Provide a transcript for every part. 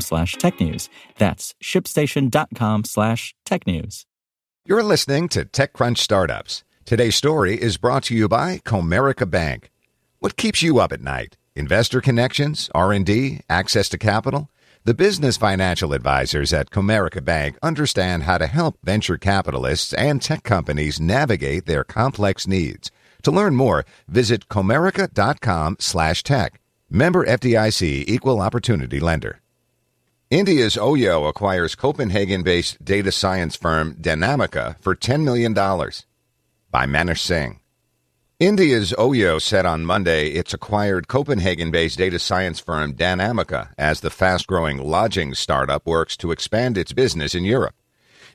slash tech news. That's shipstation.com slash tech news. You're listening to TechCrunch Startups. Today's story is brought to you by Comerica Bank. What keeps you up at night? Investor connections, R&D, access to capital? The business financial advisors at Comerica Bank understand how to help venture capitalists and tech companies navigate their complex needs. To learn more, visit comerica.com slash tech. Member FDIC Equal Opportunity Lender. India's Oyo acquires Copenhagen-based data science firm Danamica for $10 million. By Manish Singh. India's Oyo said on Monday it's acquired Copenhagen-based data science firm Danamica as the fast-growing lodging startup works to expand its business in Europe.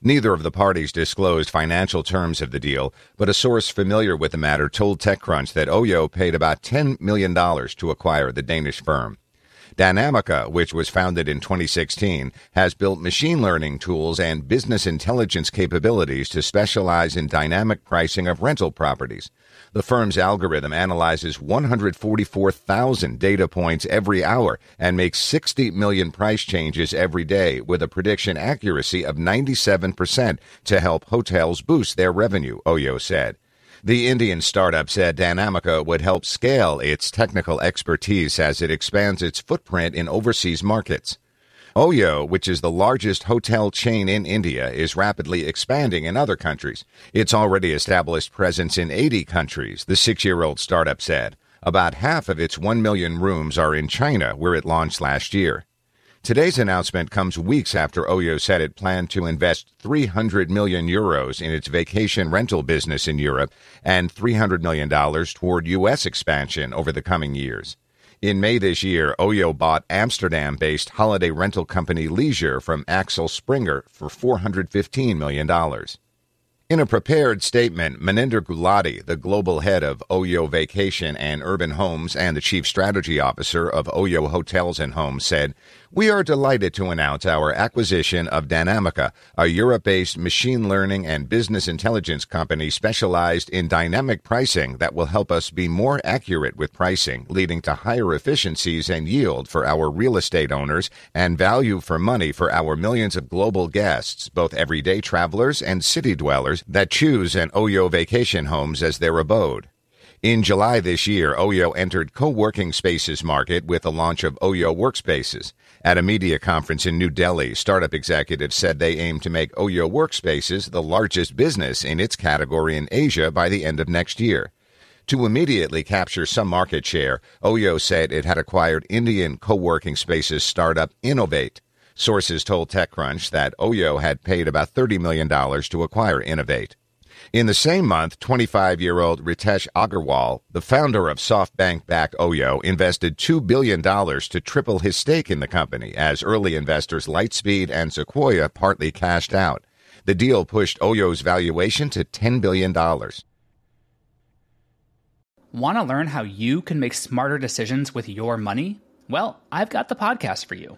Neither of the parties disclosed financial terms of the deal, but a source familiar with the matter told TechCrunch that Oyo paid about $10 million to acquire the Danish firm. Danamica, which was founded in 2016, has built machine learning tools and business intelligence capabilities to specialize in dynamic pricing of rental properties. The firm's algorithm analyzes 144,000 data points every hour and makes 60 million price changes every day with a prediction accuracy of 97% to help hotels boost their revenue, Oyo said. The Indian startup said Danamica would help scale its technical expertise as it expands its footprint in overseas markets. Oyo, which is the largest hotel chain in India, is rapidly expanding in other countries. It's already established presence in 80 countries, the six year old startup said. About half of its 1 million rooms are in China, where it launched last year. Today's announcement comes weeks after Oyo said it planned to invest 300 million euros in its vacation rental business in Europe and 300 million dollars toward US expansion over the coming years. In May this year, Oyo bought Amsterdam-based holiday rental company Leisure from Axel Springer for $415 million. In a prepared statement, Maninder Gulati, the global head of Oyo Vacation and Urban Homes and the chief strategy officer of Oyo Hotels and Homes, said, We are delighted to announce our acquisition of Danamica, a Europe based machine learning and business intelligence company specialized in dynamic pricing that will help us be more accurate with pricing, leading to higher efficiencies and yield for our real estate owners and value for money for our millions of global guests, both everyday travelers and city dwellers that choose an Oyo vacation homes as their abode. In July this year, Oyo entered co-working spaces market with the launch of Oyo Workspaces. At a media conference in New Delhi, startup executives said they aim to make Oyo Workspaces the largest business in its category in Asia by the end of next year. To immediately capture some market share, Oyo said it had acquired Indian co-working spaces startup Innov8. Sources told TechCrunch that Oyo had paid about $30 million to acquire Innov8. In the same month, 25 year old Ritesh Agarwal, the founder of SoftBank backed Oyo, invested $2 billion to triple his stake in the company as early investors Lightspeed and Sequoia partly cashed out. The deal pushed Oyo's valuation to $10 billion. Want to learn how you can make smarter decisions with your money? Well, I've got the podcast for you.